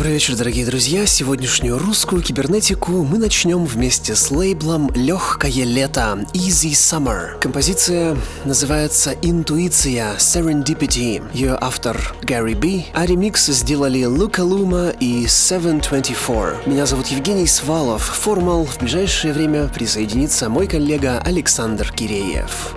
Добрый вечер, дорогие друзья. Сегодняшнюю русскую кибернетику мы начнем вместе с лейблом «Легкое лето» Easy Summer. Композиция называется «Интуиция Serendipity». Ее автор Гарри Би, а ремикс сделали Лука Лума и 724. Меня зовут Евгений Свалов. Формал в ближайшее время присоединится мой коллега Александр Киреев.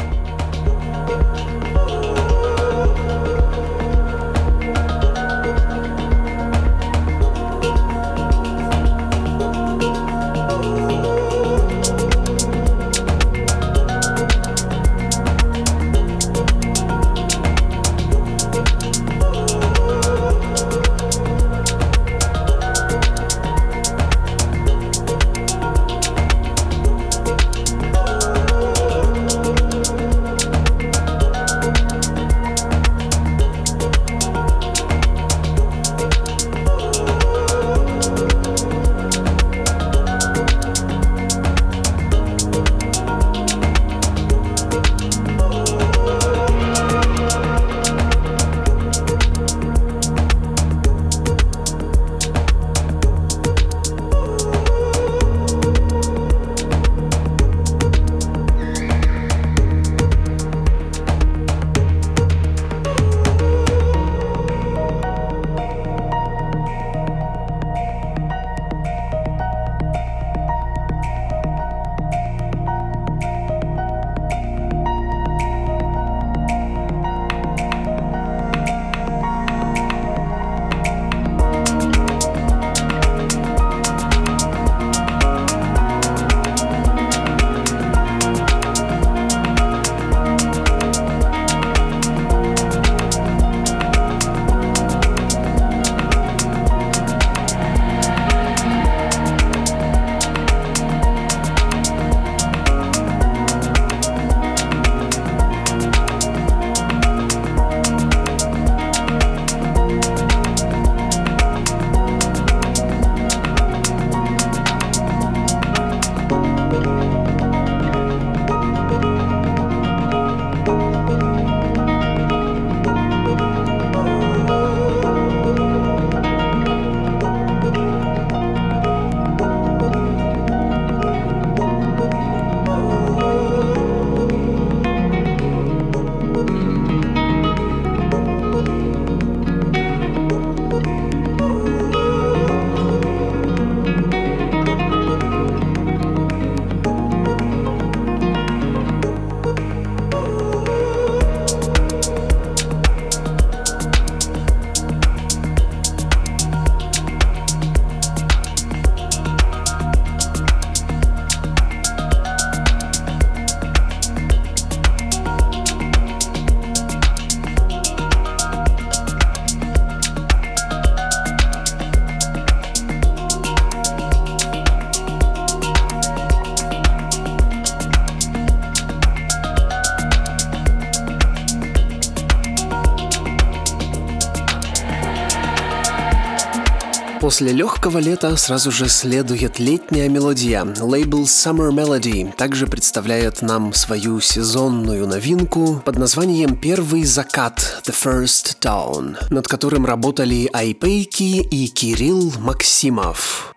После легкого лета сразу же следует летняя мелодия. Лейбл Summer Melody также представляет нам свою сезонную новинку под названием «Первый закат» The First Dawn, над которым работали Айпейки и Кирилл Максимов.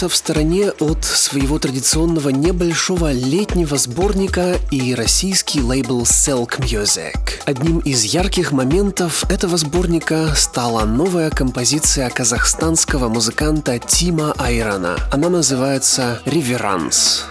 Остался в стороне от своего традиционного небольшого летнего сборника и российский лейбл Selk Music. Одним из ярких моментов этого сборника стала новая композиция казахстанского музыканта Тима Айрана. Она называется «Реверанс».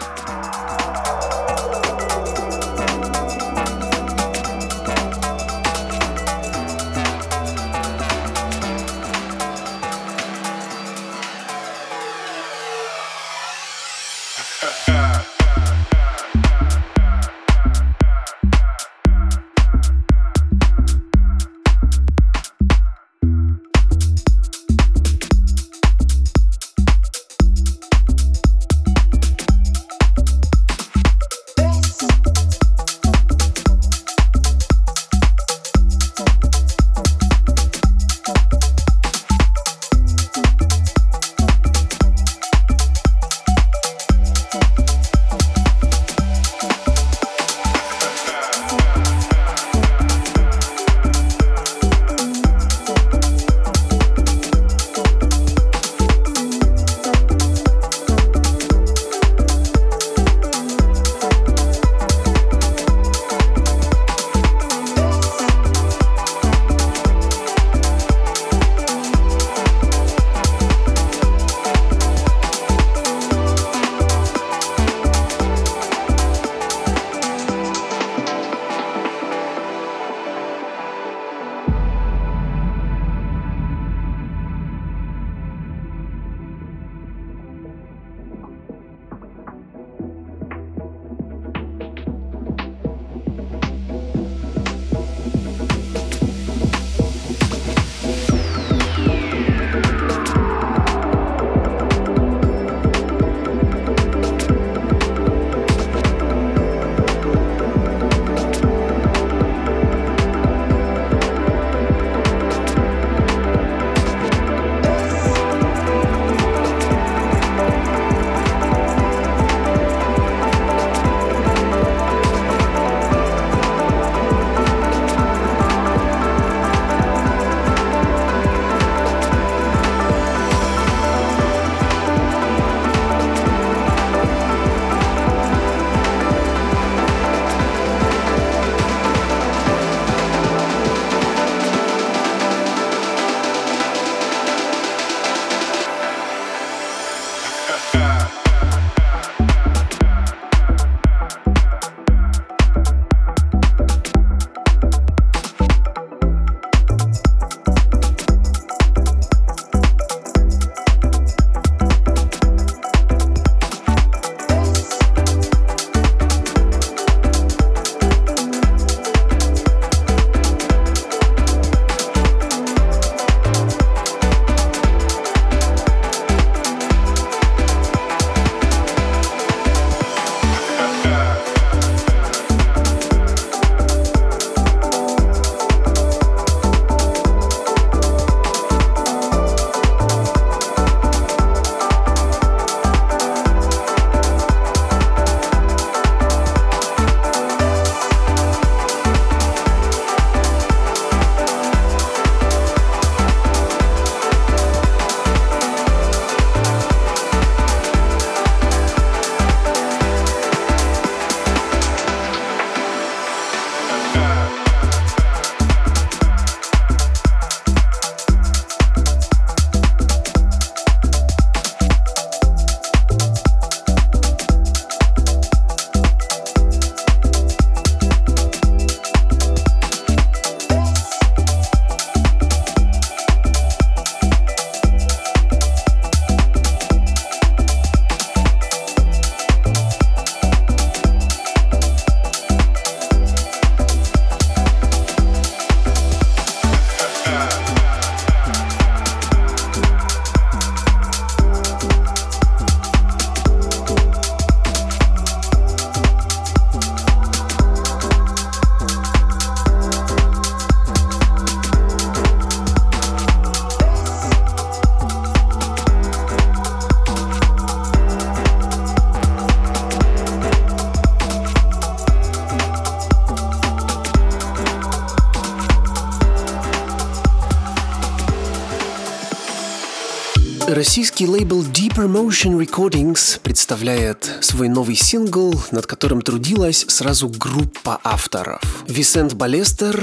Российский лейбл Deeper Motion Recordings представляет свой новый сингл, над которым трудилась сразу группа авторов. Висент Балестер,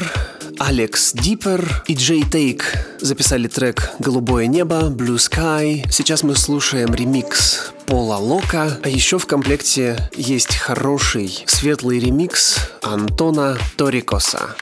Алекс Дипер и Джей Тейк записали трек «Голубое небо», «Blue Sky». Сейчас мы слушаем ремикс Пола Лока, а еще в комплекте есть хороший светлый ремикс Антона Торикоса.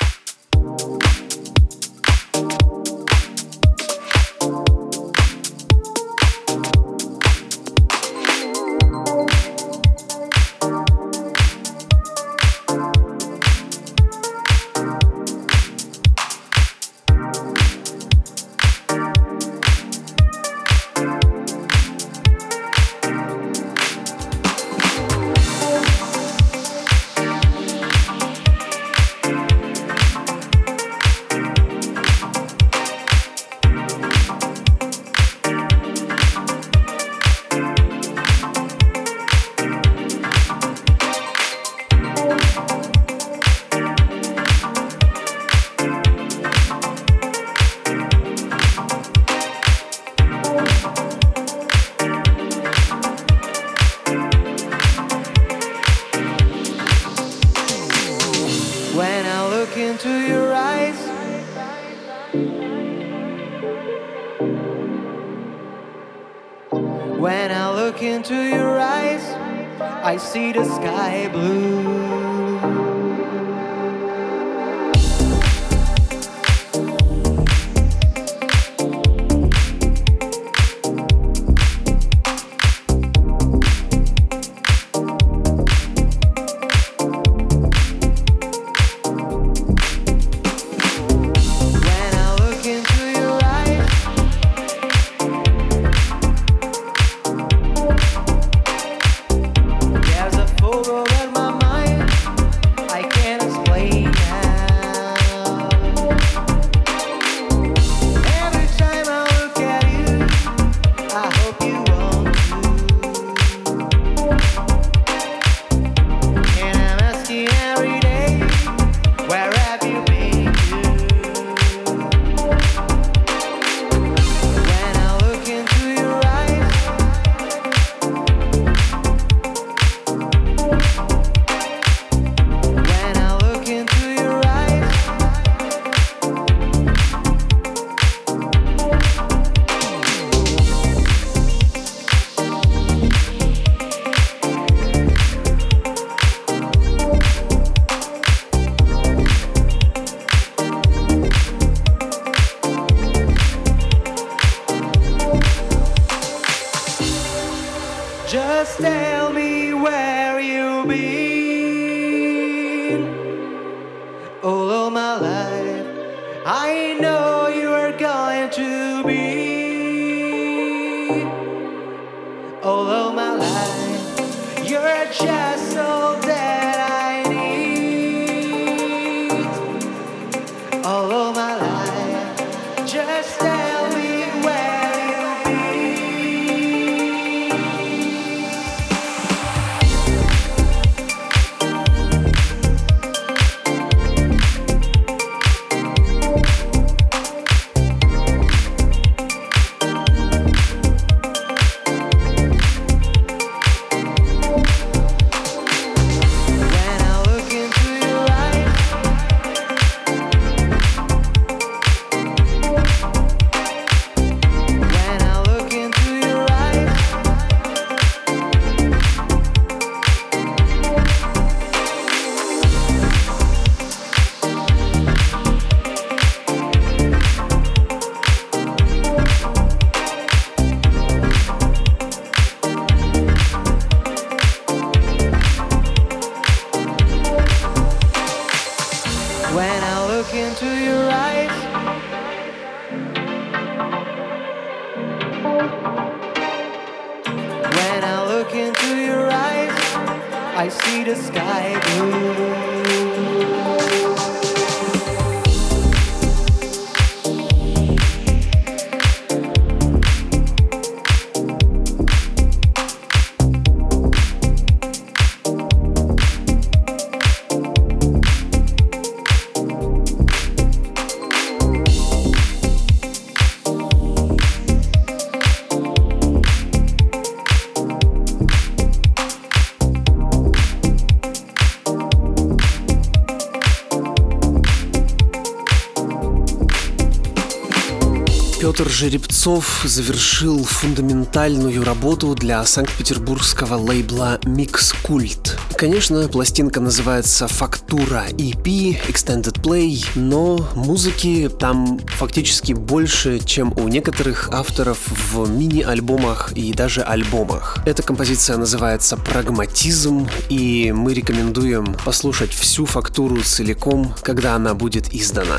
Жеребцов завершил фундаментальную работу для санкт-петербургского лейбла Mix Cult. Конечно, пластинка называется «Фактура EP» Extended Play, но музыки там фактически больше, чем у некоторых авторов в мини-альбомах и даже альбомах. Эта композиция называется «Прагматизм», и мы рекомендуем послушать всю фактуру целиком, когда она будет издана.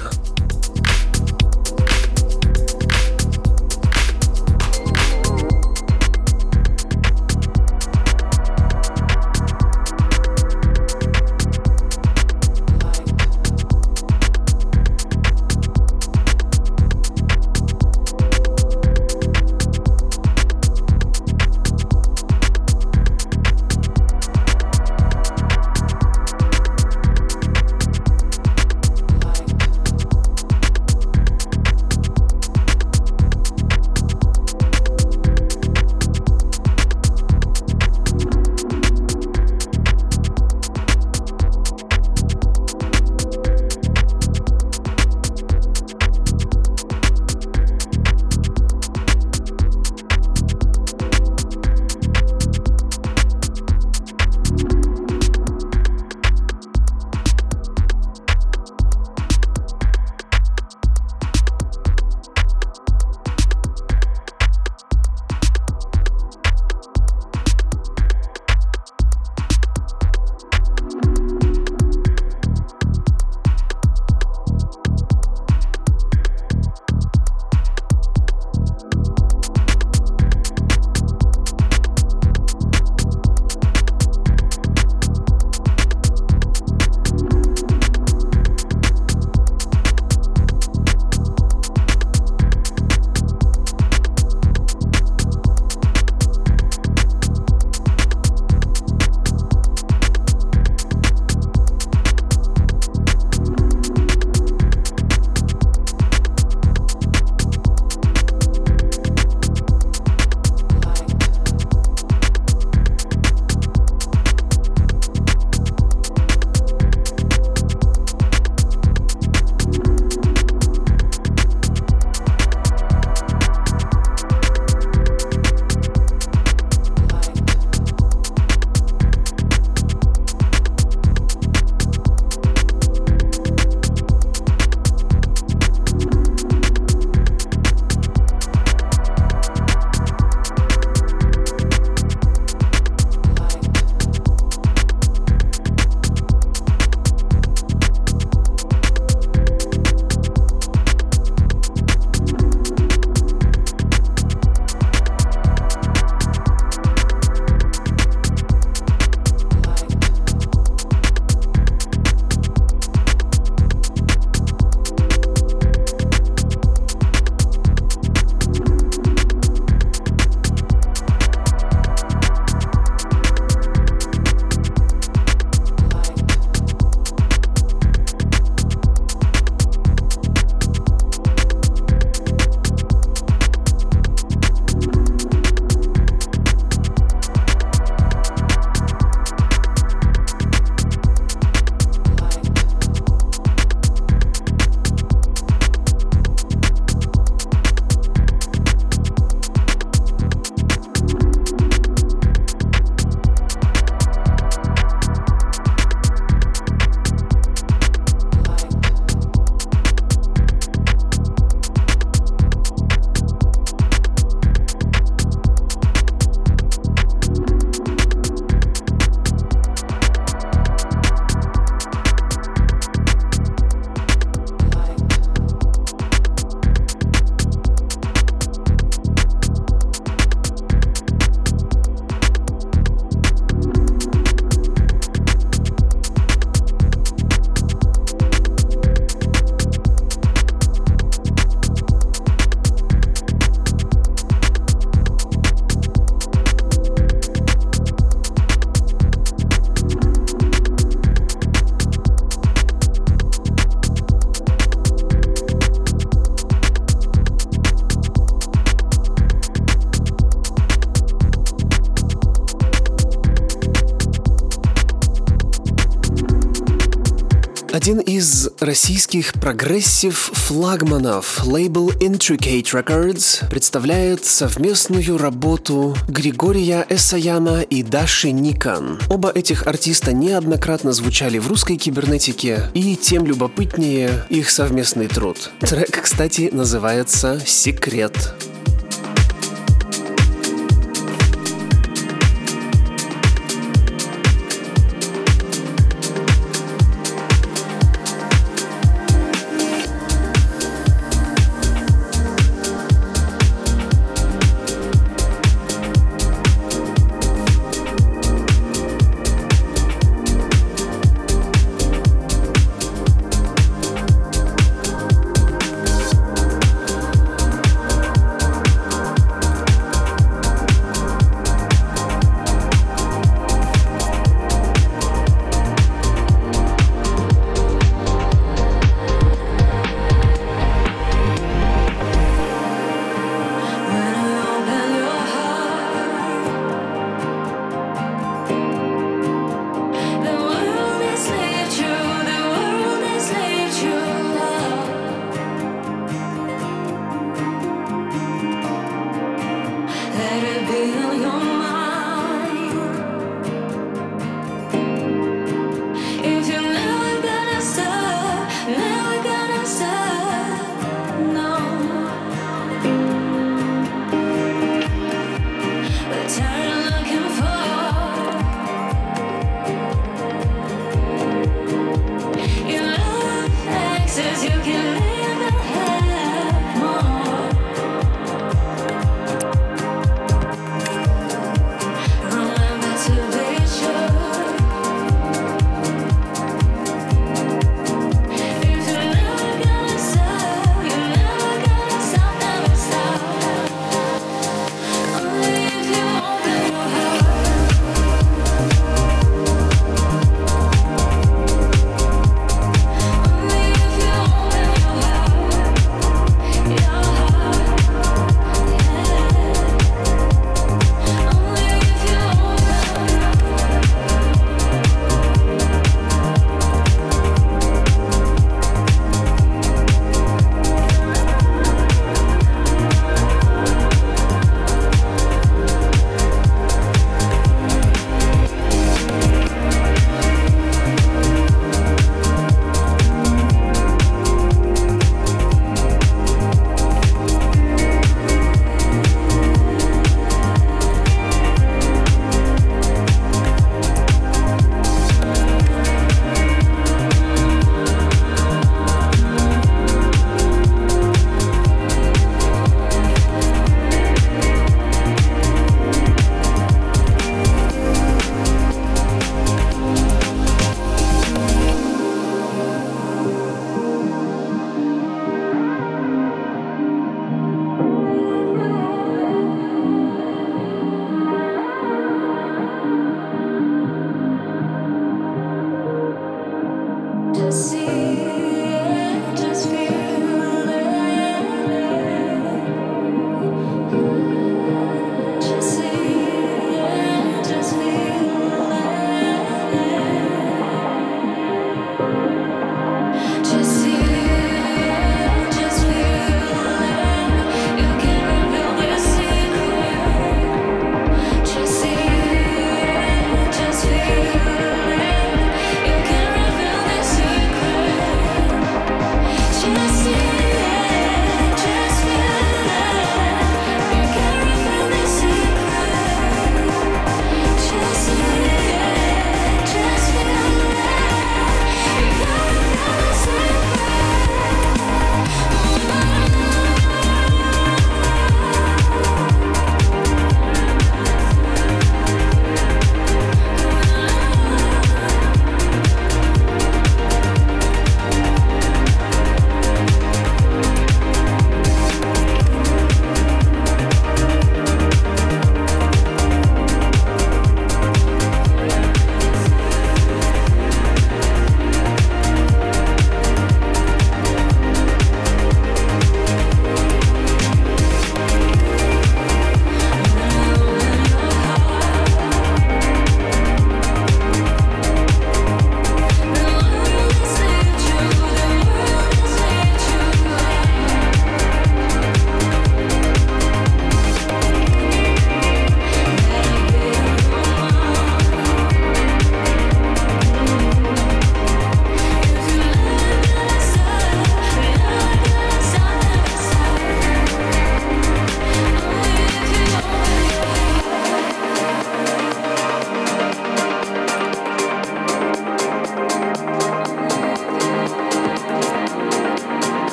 Российских прогрессив-флагманов, лейбл Intricate Records, представляет совместную работу Григория Эсаяна и Даши Никан. Оба этих артиста неоднократно звучали в русской кибернетике, и тем любопытнее их совместный труд. Трек, кстати, называется «Секрет».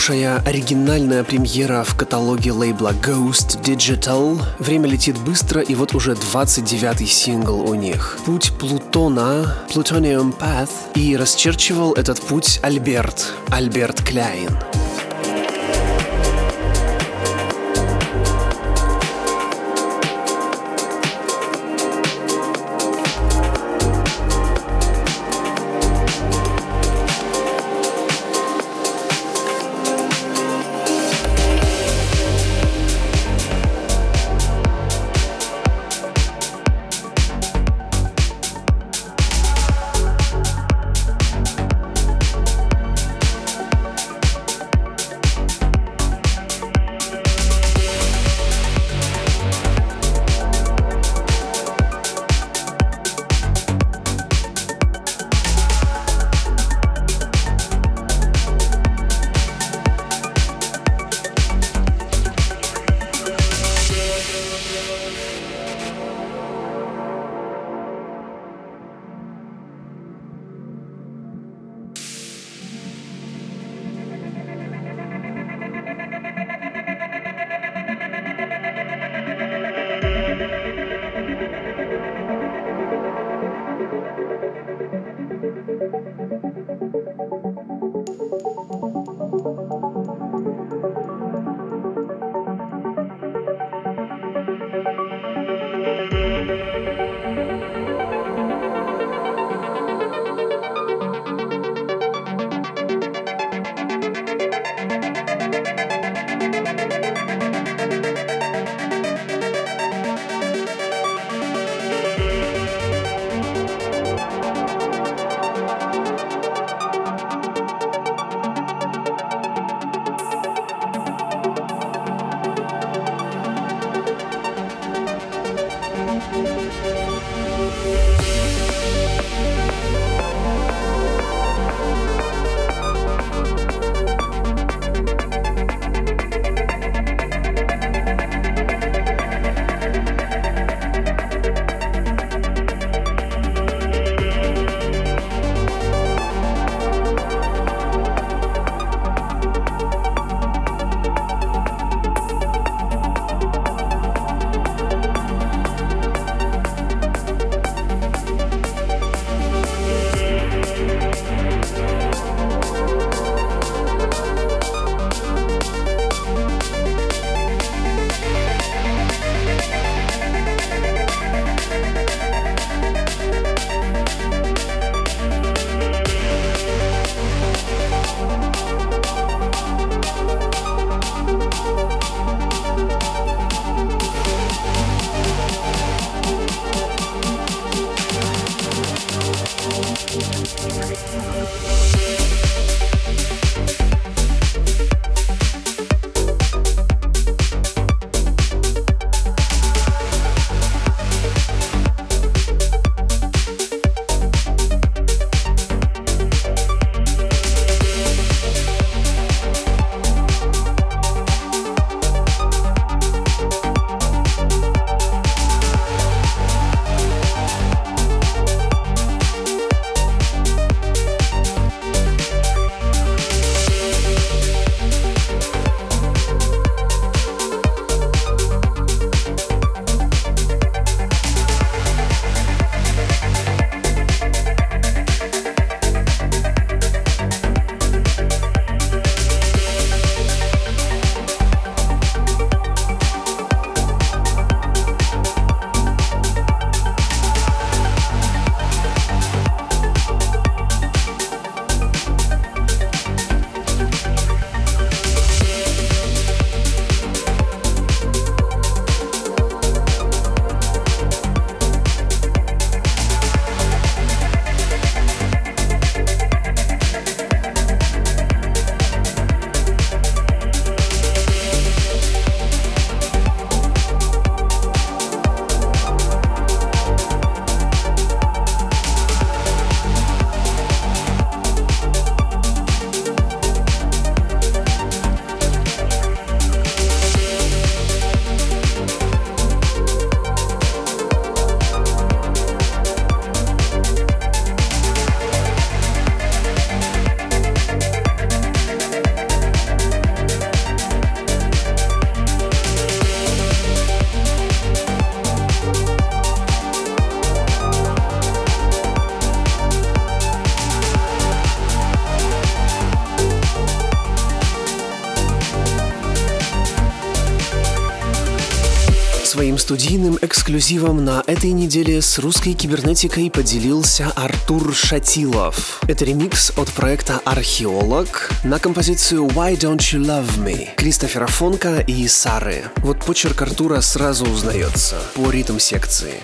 Хорошая оригинальная премьера в каталоге лейбла Ghost Digital. Время летит быстро, и вот уже 29-й сингл у них. Путь Плутона, Plutonium Path, и расчерчивал этот путь Альберт, Альберт Кляйн. Студийным эксклюзивом на этой неделе с русской кибернетикой поделился Артур Шатилов. Это ремикс от проекта «Археолог» на композицию «Why Don't You Love Me» Кристофера Фонка и Сары. Вот почерк Артура сразу узнается по ритм секции.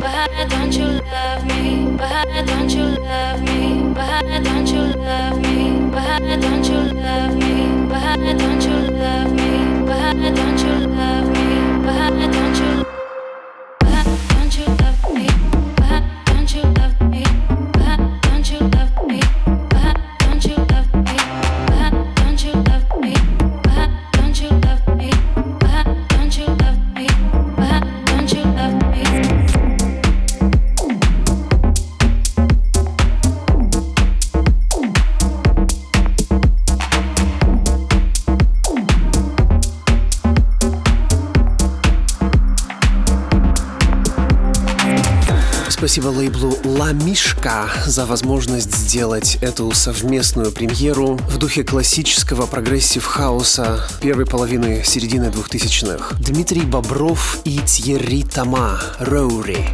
Why don't you love me? Why don't you love me? Why don't you love me? Why don't you love me? Why don't you love me? Why don't you Спасибо лейблу «La Mishka» за возможность сделать эту совместную премьеру в духе классического прогрессив-хауса первой половины середины 2000-х. Дмитрий Бобров и Тьерри Тома «Роури».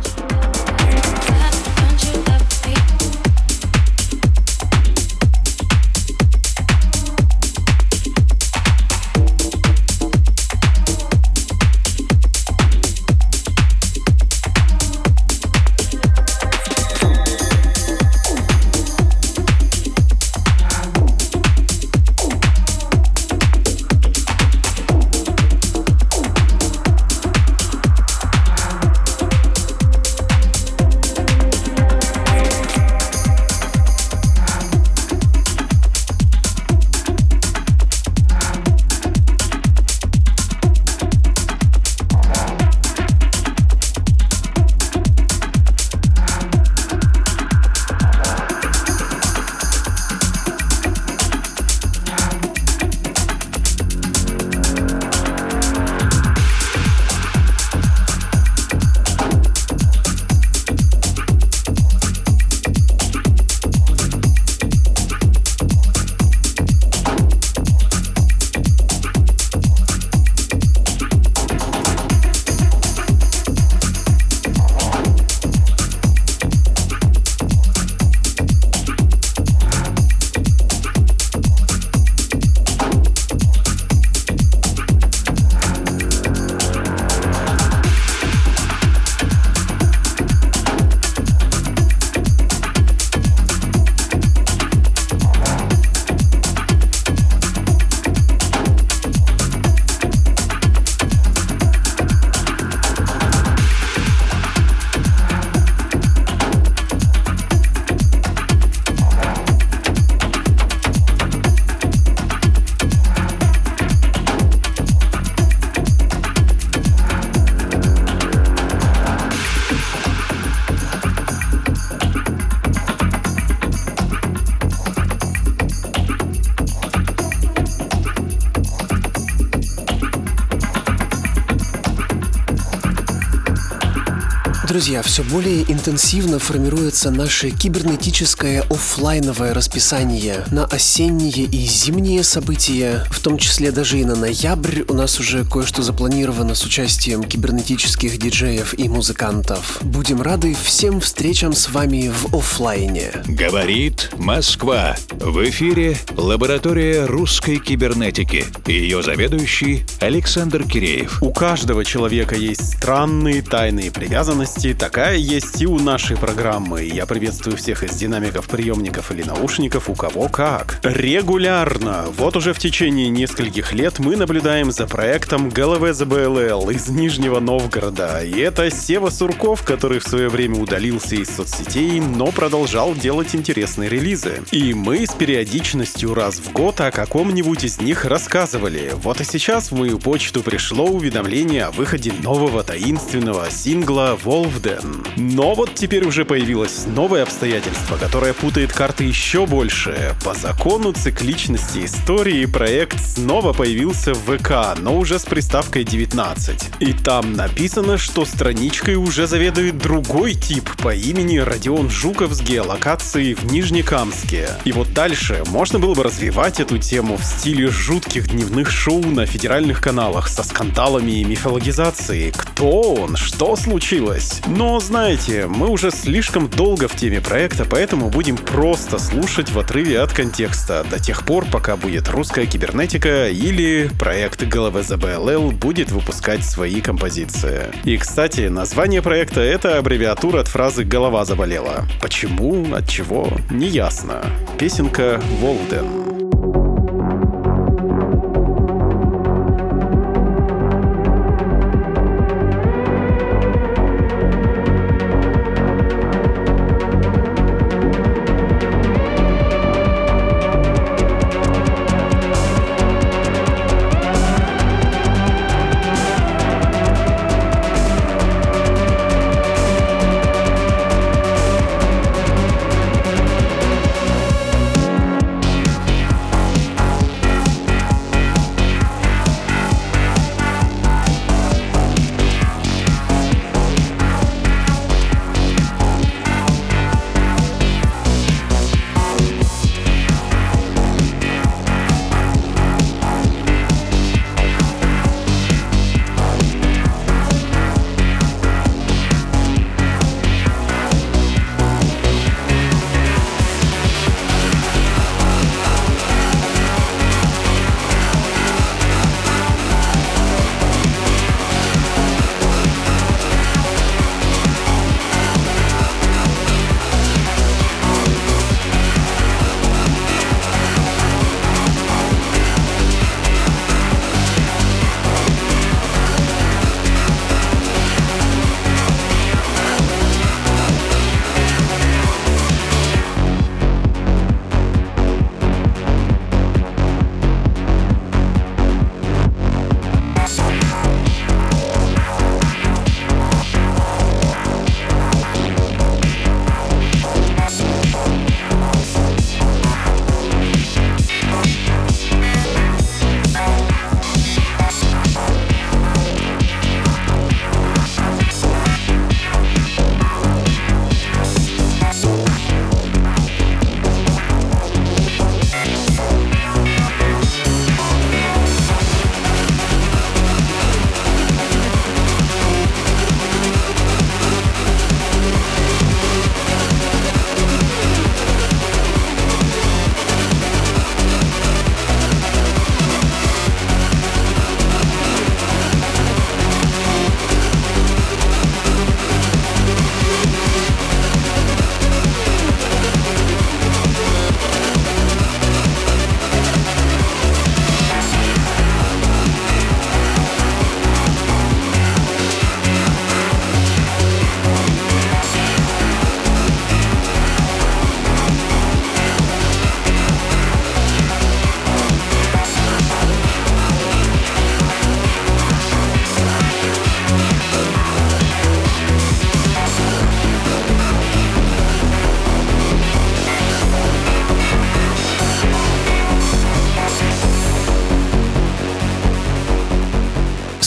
Друзья, все более интенсивно формируется наше кибернетическое офлайновое расписание на осенние и зимние события, в том числе даже и на ноябрь у нас уже кое-что запланировано с участием кибернетических диджеев и музыкантов. Будем рады всем встречам с вами в офлайне. Говорит Москва. В эфире лаборатория русской кибернетики. Ее заведующий Александр Киреев. У каждого человека есть странные тайные привязанности такая есть и у нашей программы. Я приветствую всех из динамиков, приемников или наушников, у кого как. Регулярно, вот уже в течение нескольких лет мы наблюдаем за проектом ГЛВЗБЛЛ из Нижнего Новгорода. И это Сева Сурков, который в свое время удалился из соцсетей, но продолжал делать интересные релизы. И мы с периодичностью раз в год о каком-нибудь из них рассказывали. Вот и сейчас в мою почту пришло уведомление о выходе нового таинственного сингла Wolfden. Но вот теперь уже появилось новое обстоятельство, которое путает карты еще больше. По закону цикличности истории проект снова появился в ВК, но уже с приставкой 19. И там написано, что страничкой уже заведует другой тип по имени Родион Жуков с геолокацией в Нижнекамске. И вот дальше можно было бы развивать эту тему в стиле жутких дневных шоу на федеральных каналах со скандалами и мифологизацией. Кто он? Что случилось? Но знаете, мы уже слишком долго в теме проекта, поэтому будем просто слушать в отрыве от контекста до тех пор, пока будет русская кибернетика или проект ГЛВЗБЛЛ будет выпускать свои композиции. И, кстати, название проекта — это аббревиатура от фразы «голова заболела». Почему, от чего, не ясно. Песенка «Волден». Oh.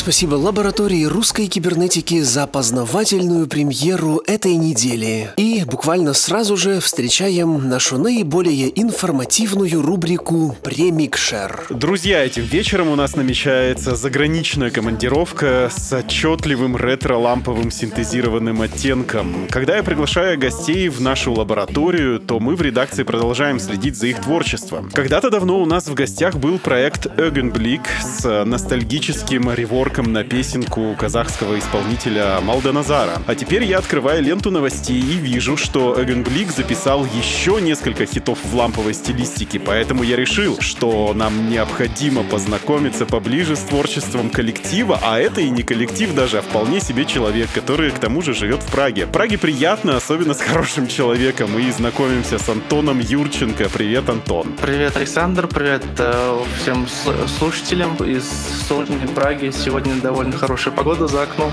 Спасибо лаборатории русской кибернетики за познавательную премьеру этой недели. И буквально сразу же встречаем нашу наиболее информативную рубрику «Премикшер». Друзья, этим вечером у нас намечается заграничная командировка с отчетливым ретро-ламповым синтезированным оттенком. Когда я приглашаю гостей в нашу лабораторию, то мы в редакции продолжаем следить за их творчеством. Когда-то давно у нас в гостях был проект Ögenblick с ностальгическим реворком на песенку казахского исполнителя Малданазара. А теперь я открываю ленту новостей и вижу, что Эгенблик записал еще несколько хитов в ламповой стилистике, поэтому я решил, что нам необходимо познакомиться поближе с творчеством коллектива, а это и не коллектив даже, а вполне себе человек, который к тому же живет в Праге. В Праге приятно, особенно с хорошим человеком, и знакомимся с Антоном Юрченко. Привет, Антон. Привет, Александр, привет э, всем слушателям из солнечной Праги. Сегодня довольно хорошая погода за окном.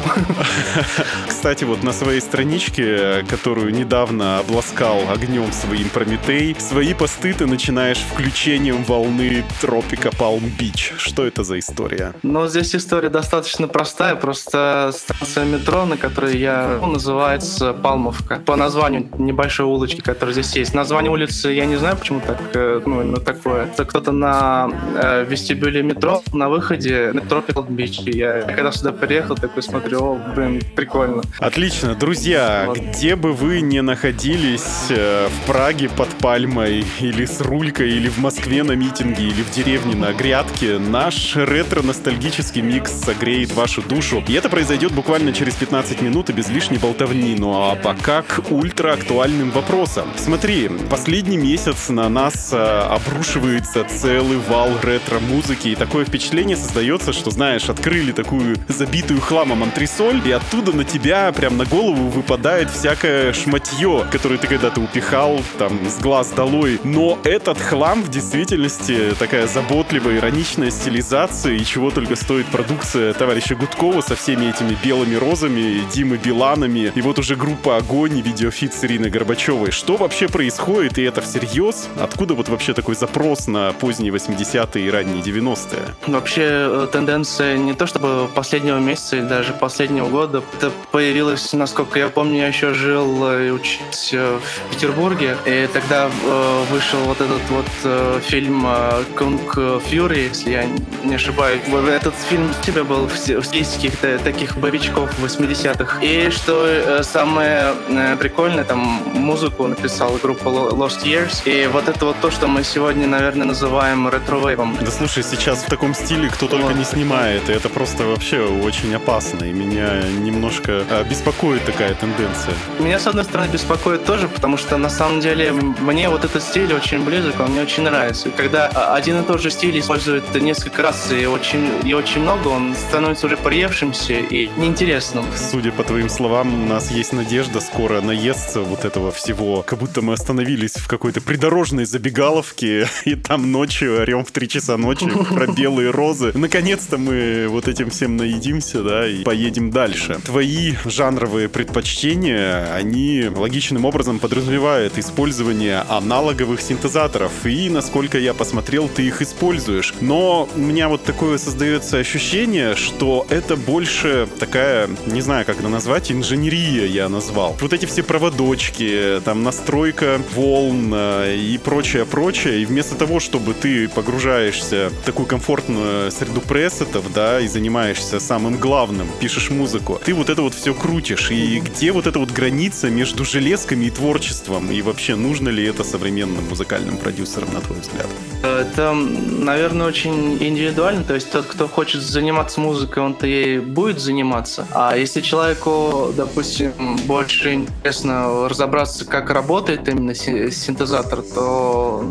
Кстати, вот на своей страничке, которую недавно обласкал огнем своим Прометей, свои посты ты начинаешь включением волны Тропика Палм Бич. Что это за история? Ну, здесь история достаточно простая. Просто станция метро, на которой я ну, называется Палмовка. По названию небольшой улочки, которая здесь есть. Название улицы я не знаю, почему так, э, ну, именно такое. Это кто-то на э, вестибюле метро на выходе на Tropical Beach. И я когда сюда приехал, такой смотрю, о, блин, прикольно. Отлично. Друзья, вот. где бы вы ни находились, э, в Праге под пальмой, или с рулькой, или в Москве на митинге, или в деревне на грядке, наш ретро-ностальгический микс согреет вашу душу. И это произойдет буквально через 15 минут и без лишней болтовни. Ну а пока к ультра-актуальным вопросам. Смотри, последний месяц на нас э, обрушивается целый вал ретро-музыки, и такое впечатление создается, что, знаешь, открыли такую забитую хламом антресоль, и оттуда на тебя прям на голову выпадает всякое шматье, которое ты когда-то упихал, там, с глаз долой. Но этот хлам в действительности такая заботливая, ироничная стилизация, и чего только стоит продукция товарища Гудкова со всеми этими белыми розами, Димы Биланами, и вот уже группа «Огонь» и видеофит с Ириной Горбачевой. Что вообще происходит, и это всерьез? Откуда вот вообще такой запрос на поздние 80-е и ранние 90-е? Вообще э, тенденция не то чтобы последнего месяца или даже последнего года. Это появилось, насколько я помню, я еще жил и учился э, в Петербурге. И тогда э, вышел вот этот вот э, фильм э, «Кунг Фьюри», если я не ошибаюсь. Этот фильм у тебя был в стилистике таких боевичков 80-х. И что э, самое э, прикольное, там музыку написала группа Lost Years. И вот это вот то, что мы сегодня, наверное, называем ретро-вейвом. Да слушай, сейчас в таком стиле кто только вот. не снимает. И это просто вообще очень опасно. И меня немножко а, беспокоит такая тенденция. Меня, с одной стороны, беспокоит тоже, потому что, на самом деле, мне вот этот стиль очень близок, он мне очень нравится. И когда а, один и тот же стиль использует несколько раз и очень, и очень много, он становится уже приевшимся и неинтересным. Судя по твоим словам, у нас есть надежда скоро наесться вот этого всего. Как будто мы остановились в какой-то придорожной забегаловке, и там ночью орем в три часа ночи про белые розы. Наконец-то мы вот этим всем наедимся, да, и поедем дальше. Твои жанровые предпочтения, они логичным образом подразумевают использование аналоговых синтезаторов. И, насколько я посмотрел, ты их используешь. Но у меня вот такое создается ощущение, что это больше такая, не знаю, как это назвать, инженерия я назвал. Вот эти все проводочки, там настройка волн э, и прочее, прочее. И вместо того, чтобы ты погружаешься в такую комфортную среду пресетов, да, и занимаешься самым главным, пишешь музыку, ты вот это вот все крутишь. И где вот эта вот граница между железками и творчеством? И вообще, нужно ли это современным музыкальным продюсерам, на твой взгляд? Это, наверное, очень индивидуально. То есть тот, кто хочет заниматься музыкой, он-то ей будет заниматься. А если человеку, допустим, больше интересно разобраться, как работает именно синтезатор, то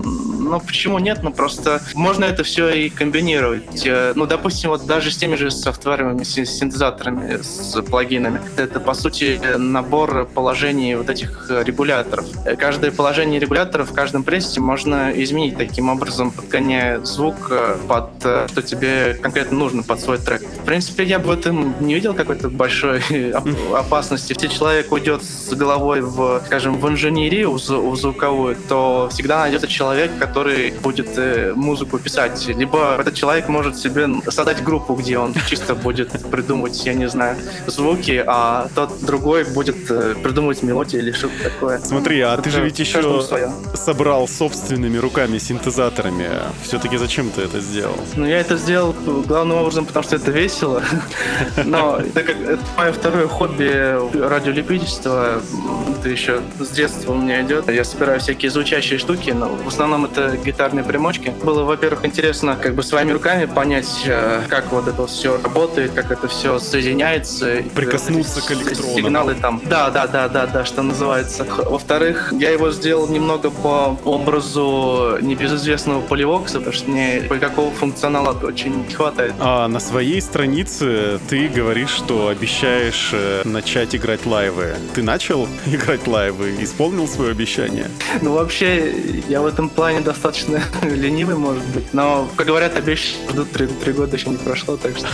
ну почему нет? Ну просто можно это все и комбинировать. Э, ну, допустим, вот даже с теми же софтверными синтезаторами, с плагинами. Это, по сути, набор положений вот этих регуляторов. Каждое положение регулятора в каждом прессе можно изменить таким образом, подгоняя звук э, под э, что тебе конкретно нужно под свой трек. В принципе, я бы в этом не видел какой-то большой опасности. Если человек уйдет с головой в, скажем, в инженерию, в звуковую, то всегда найдется человек, который будет музыку писать. Либо этот человек может себе создать группу, где он он чисто будет придумывать, я не знаю, звуки, а тот другой будет э, придумывать мелодии или что-то такое. Смотри, а ты же ведь еще собрал собственными руками синтезаторами. Все-таки зачем ты это сделал? Ну, я это сделал главным образом, потому что это весело. Но так как это мое второе хобби радиолюбительство. Это еще с детства у меня идет. Я собираю всякие звучащие штуки, но в основном это гитарные примочки. Было, во-первых, интересно как бы своими руками понять, э, как вот это все работает, как это все соединяется. Прикоснуться к С- электронам. Сигналы там. Да, да, да, да, да, что называется. Во-вторых, я его сделал немного по образу небезызвестного поливокса, потому что мне кое-какого функционала очень не хватает. А на своей странице ты говоришь, что обещаешь э, начать играть лайвы. Ты начал играть лайвы? Исполнил свое обещание? Ну, вообще, я в этом плане достаточно ленивый, может быть. Но, как говорят, обещанные ждут три, три года еще не прошло, так что.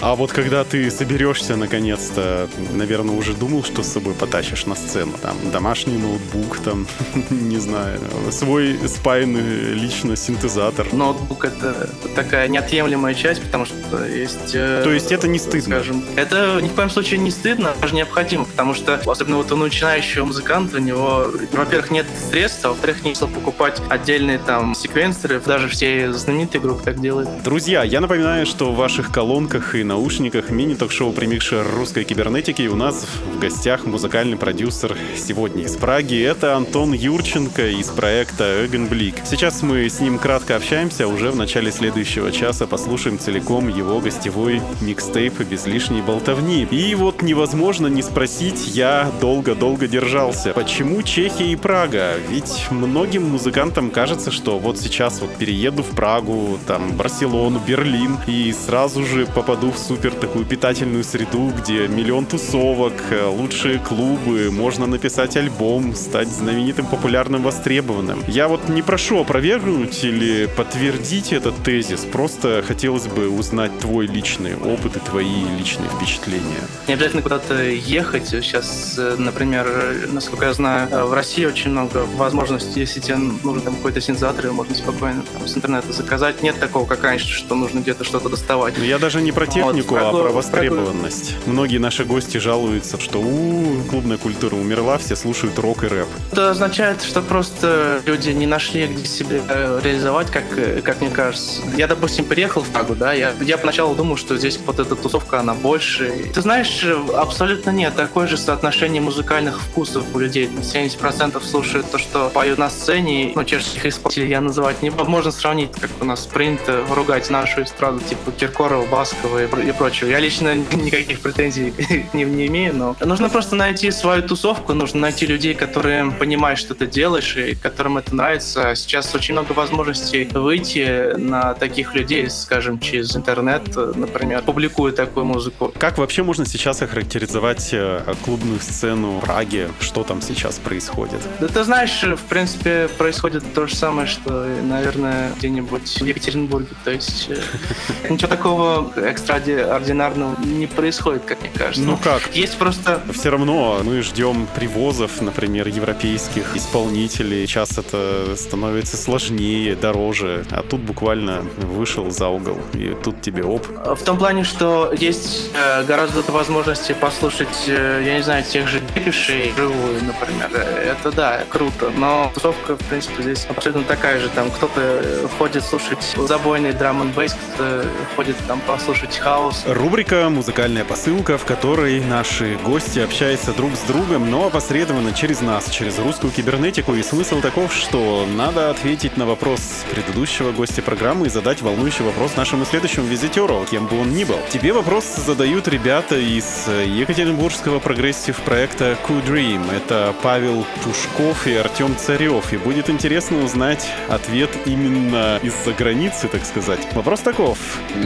А вот когда ты соберешься наконец-то, наверное, уже думал, что с собой потащишь на сцену? Там домашний ноутбук, там, не знаю, свой спаянный лично синтезатор. Ноутбук — это такая неотъемлемая часть, потому что есть... э, То есть это не стыдно? Скажем, это ни в коем случае не стыдно, даже необходимо, потому что, особенно вот у начинающего музыканта, у него, во-первых, нет средств, а во-вторых, не покупать отдельные там секвенсоры, даже все знаменитые группы так делают. Друзья, я напоминаю, что в ваших колонках и наушниках мини-ток-шоу «Примикшер русской кибернетики» у нас в гостях музыкальный продюсер сегодня из Праги. Это Антон Юрченко из проекта Эгенблик. Сейчас мы с ним кратко общаемся, уже в начале следующего часа послушаем целиком его гостевой микстейп без лишней болтовни. И вот невозможно не спросить, я долго-долго держался. Почему Чехия и Прага? Ведь многим музыкантам кажется, что вот сейчас вот перееду в Прагу, там, Барселону, Берлин, и сразу же попаду в супер такую питательную среду, где миллион тусовок, э, лучшие клубы, можно написать альбом, стать знаменитым, популярным, востребованным. Я вот не прошу опровергнуть или подтвердить этот тезис, просто хотелось бы узнать твой личный опыт и твои личные впечатления. Не обязательно куда-то ехать. Сейчас, э, например, насколько я знаю, э, в России очень много возможностей. Если тебе нужен там какой-то синтезатор, можно спокойно там, с интернета заказать. Нет такого, как раньше, что нужно где-то что-то доставать. Но я даже не про технику, Вот, а про- востребованность. Многие наши гости жалуются, что у клубная культура умерла, все слушают рок и рэп. Это означает, что просто люди не нашли, где себя э, реализовать, как, э, как мне кажется. Я, допустим, приехал в Прагу, да, я, я поначалу думал, что здесь вот эта тусовка, она больше. Ты знаешь, э, абсолютно нет. Такое же соотношение музыкальных вкусов у людей. 70% слушают то, что поют на сцене. Ну, чешских исполнителей я называть не буду. Можно сравнить, как у нас принято ругать нашу эстраду, типа Киркорова, Баскова и, и прочего. Я лично никаких претензий не, не имею, но нужно просто найти свою тусовку, нужно найти людей, которые понимают, что ты делаешь, и которым это нравится. Сейчас очень много возможностей выйти на таких людей, скажем, через интернет, например, публикуя такую музыку. Как вообще можно сейчас охарактеризовать э, клубную сцену Праги? Что там сейчас происходит? Да ты знаешь, в принципе, происходит то же самое, что, наверное, где-нибудь в Екатеринбурге. То есть э, ничего такого экстраординарного не происходит, как мне кажется. Ну как? Есть просто Все равно мы ждем привозов, например, европейских исполнителей. Сейчас это становится сложнее, дороже. А тут буквально вышел за угол, и тут тебе оп. В том плане, что есть э, гораздо возможности послушать, э, я не знаю, тех же депишей живую, например. Это да, круто. Но тусовка, в принципе, здесь абсолютно такая же. Там кто-то ходит слушать забойный драм н бейс, кто-то ходит там послушать хаос. Рубрика «Музыкальная посылка», в которой наши гости общаются друг с другом, но опосредованно через нас, через русскую кибернетику. И смысл таков, что надо ответить на вопрос предыдущего гостя программы и задать волнующий вопрос нашему следующему визитеру, кем бы он ни был. Тебе вопрос задают ребята из екатеринбургского прогрессив проекта Cool Dream. Это Павел Пушков и Артем Царев. И будет интересно узнать ответ именно из-за границы, так сказать. Вопрос таков.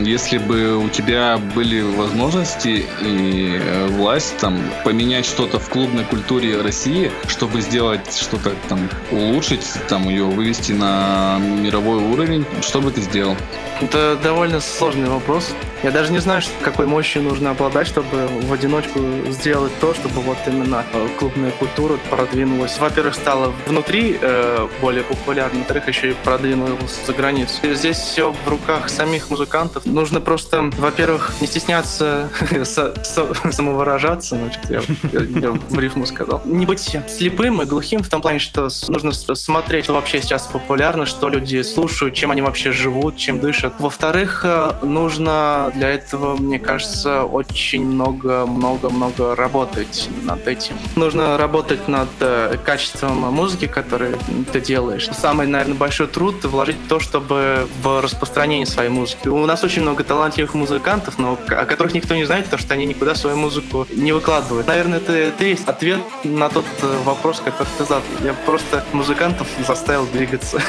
Если бы у тебя были возможности и э, власть там поменять что-то в клубной культуре России, чтобы сделать что-то там улучшить, там ее вывести на мировой уровень, что бы ты сделал? Это довольно сложный вопрос. Я даже не знаю, какой мощью нужно обладать, чтобы в одиночку сделать то, чтобы вот именно э, клубная культура продвинулась. Во-первых, стала внутри э, более популярной, во-вторых, еще и продвинулась за границу. И здесь все в руках самих музыкантов. Нужно просто, во-первых, не стесняться самовыражаться, значит, я, я- я в рифму сказал. Не быть слепым и глухим в том плане, что нужно смотреть, что вообще сейчас популярно, что люди слушают, чем они вообще живут, чем дышат. Во-вторых, э, нужно для этого, мне кажется, очень много-много-много работать над этим. Нужно работать над э, качеством музыки, которую ты делаешь. Самый, наверное, большой труд вложить то, чтобы в распространение своей музыки. У нас очень много талантливых музыкантов, но о которых никто не знает, потому что они никуда свою музыку не выкладывают. Наверное, это, это есть ответ на тот э, вопрос, который ты задал. Я просто музыкантов заставил двигаться.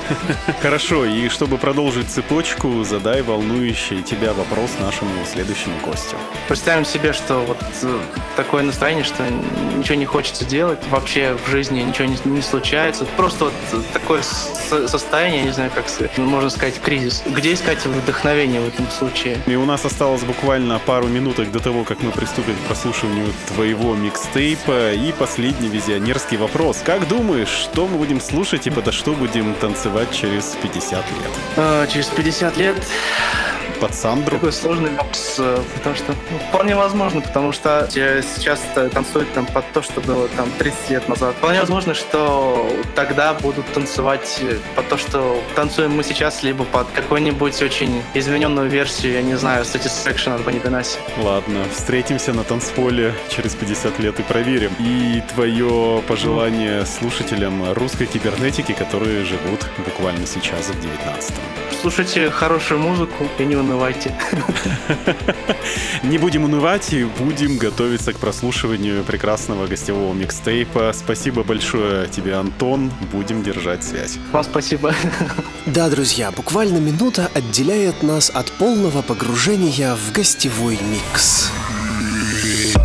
Хорошо, и чтобы продолжить цепочку, задай волнующий тебя вопрос нашему следующему гостю. Представим себе, что вот э, такое настроение, что ничего не хочется делать, вообще в жизни ничего не, не случается. Просто вот такое состояние, не знаю, как можно сказать, кризис. Где искать вдохновение в этом случае? И у нас осталось буквально пару минуток до того, как мы приступим к прослушиванию твоего микстейпа. И последний визионерский вопрос. Как думаешь, что мы будем слушать и подо что будем танцевать через 50 лет? Э, Через 50 лет Под Сандру? такой сложный вопрос, э, потому что ну, вполне возможно, потому что сейчас э, танцуют там под то, что было там 30 лет назад. Вполне возможно, что тогда будут танцевать э, под то, что танцуем мы сейчас, либо под какую-нибудь очень измененную версию, я не знаю, Satisfaction от Бонни Бенаси. Ладно, встретимся на танцполе через 50 лет и проверим. И твое пожелание слушателям русской кибернетики, которые живут буквально сейчас в 19 Слушайте хорошую музыку и не унывайте. Не будем унывать и будем готовиться к прослушиванию прекрасного гостевого микстейпа. Спасибо большое тебе, Антон. Будем держать связь. Вам спасибо. Да, друзья, буквально минута отделяет нас от полного погружения в гостевой микс.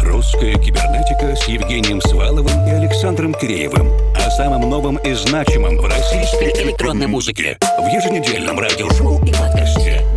Русская кибернетика с Евгением Сваловым и Александром Киреевым. О самом новом и значимом в российской электронной музыке. В еженедельном радиошоу и подкасте.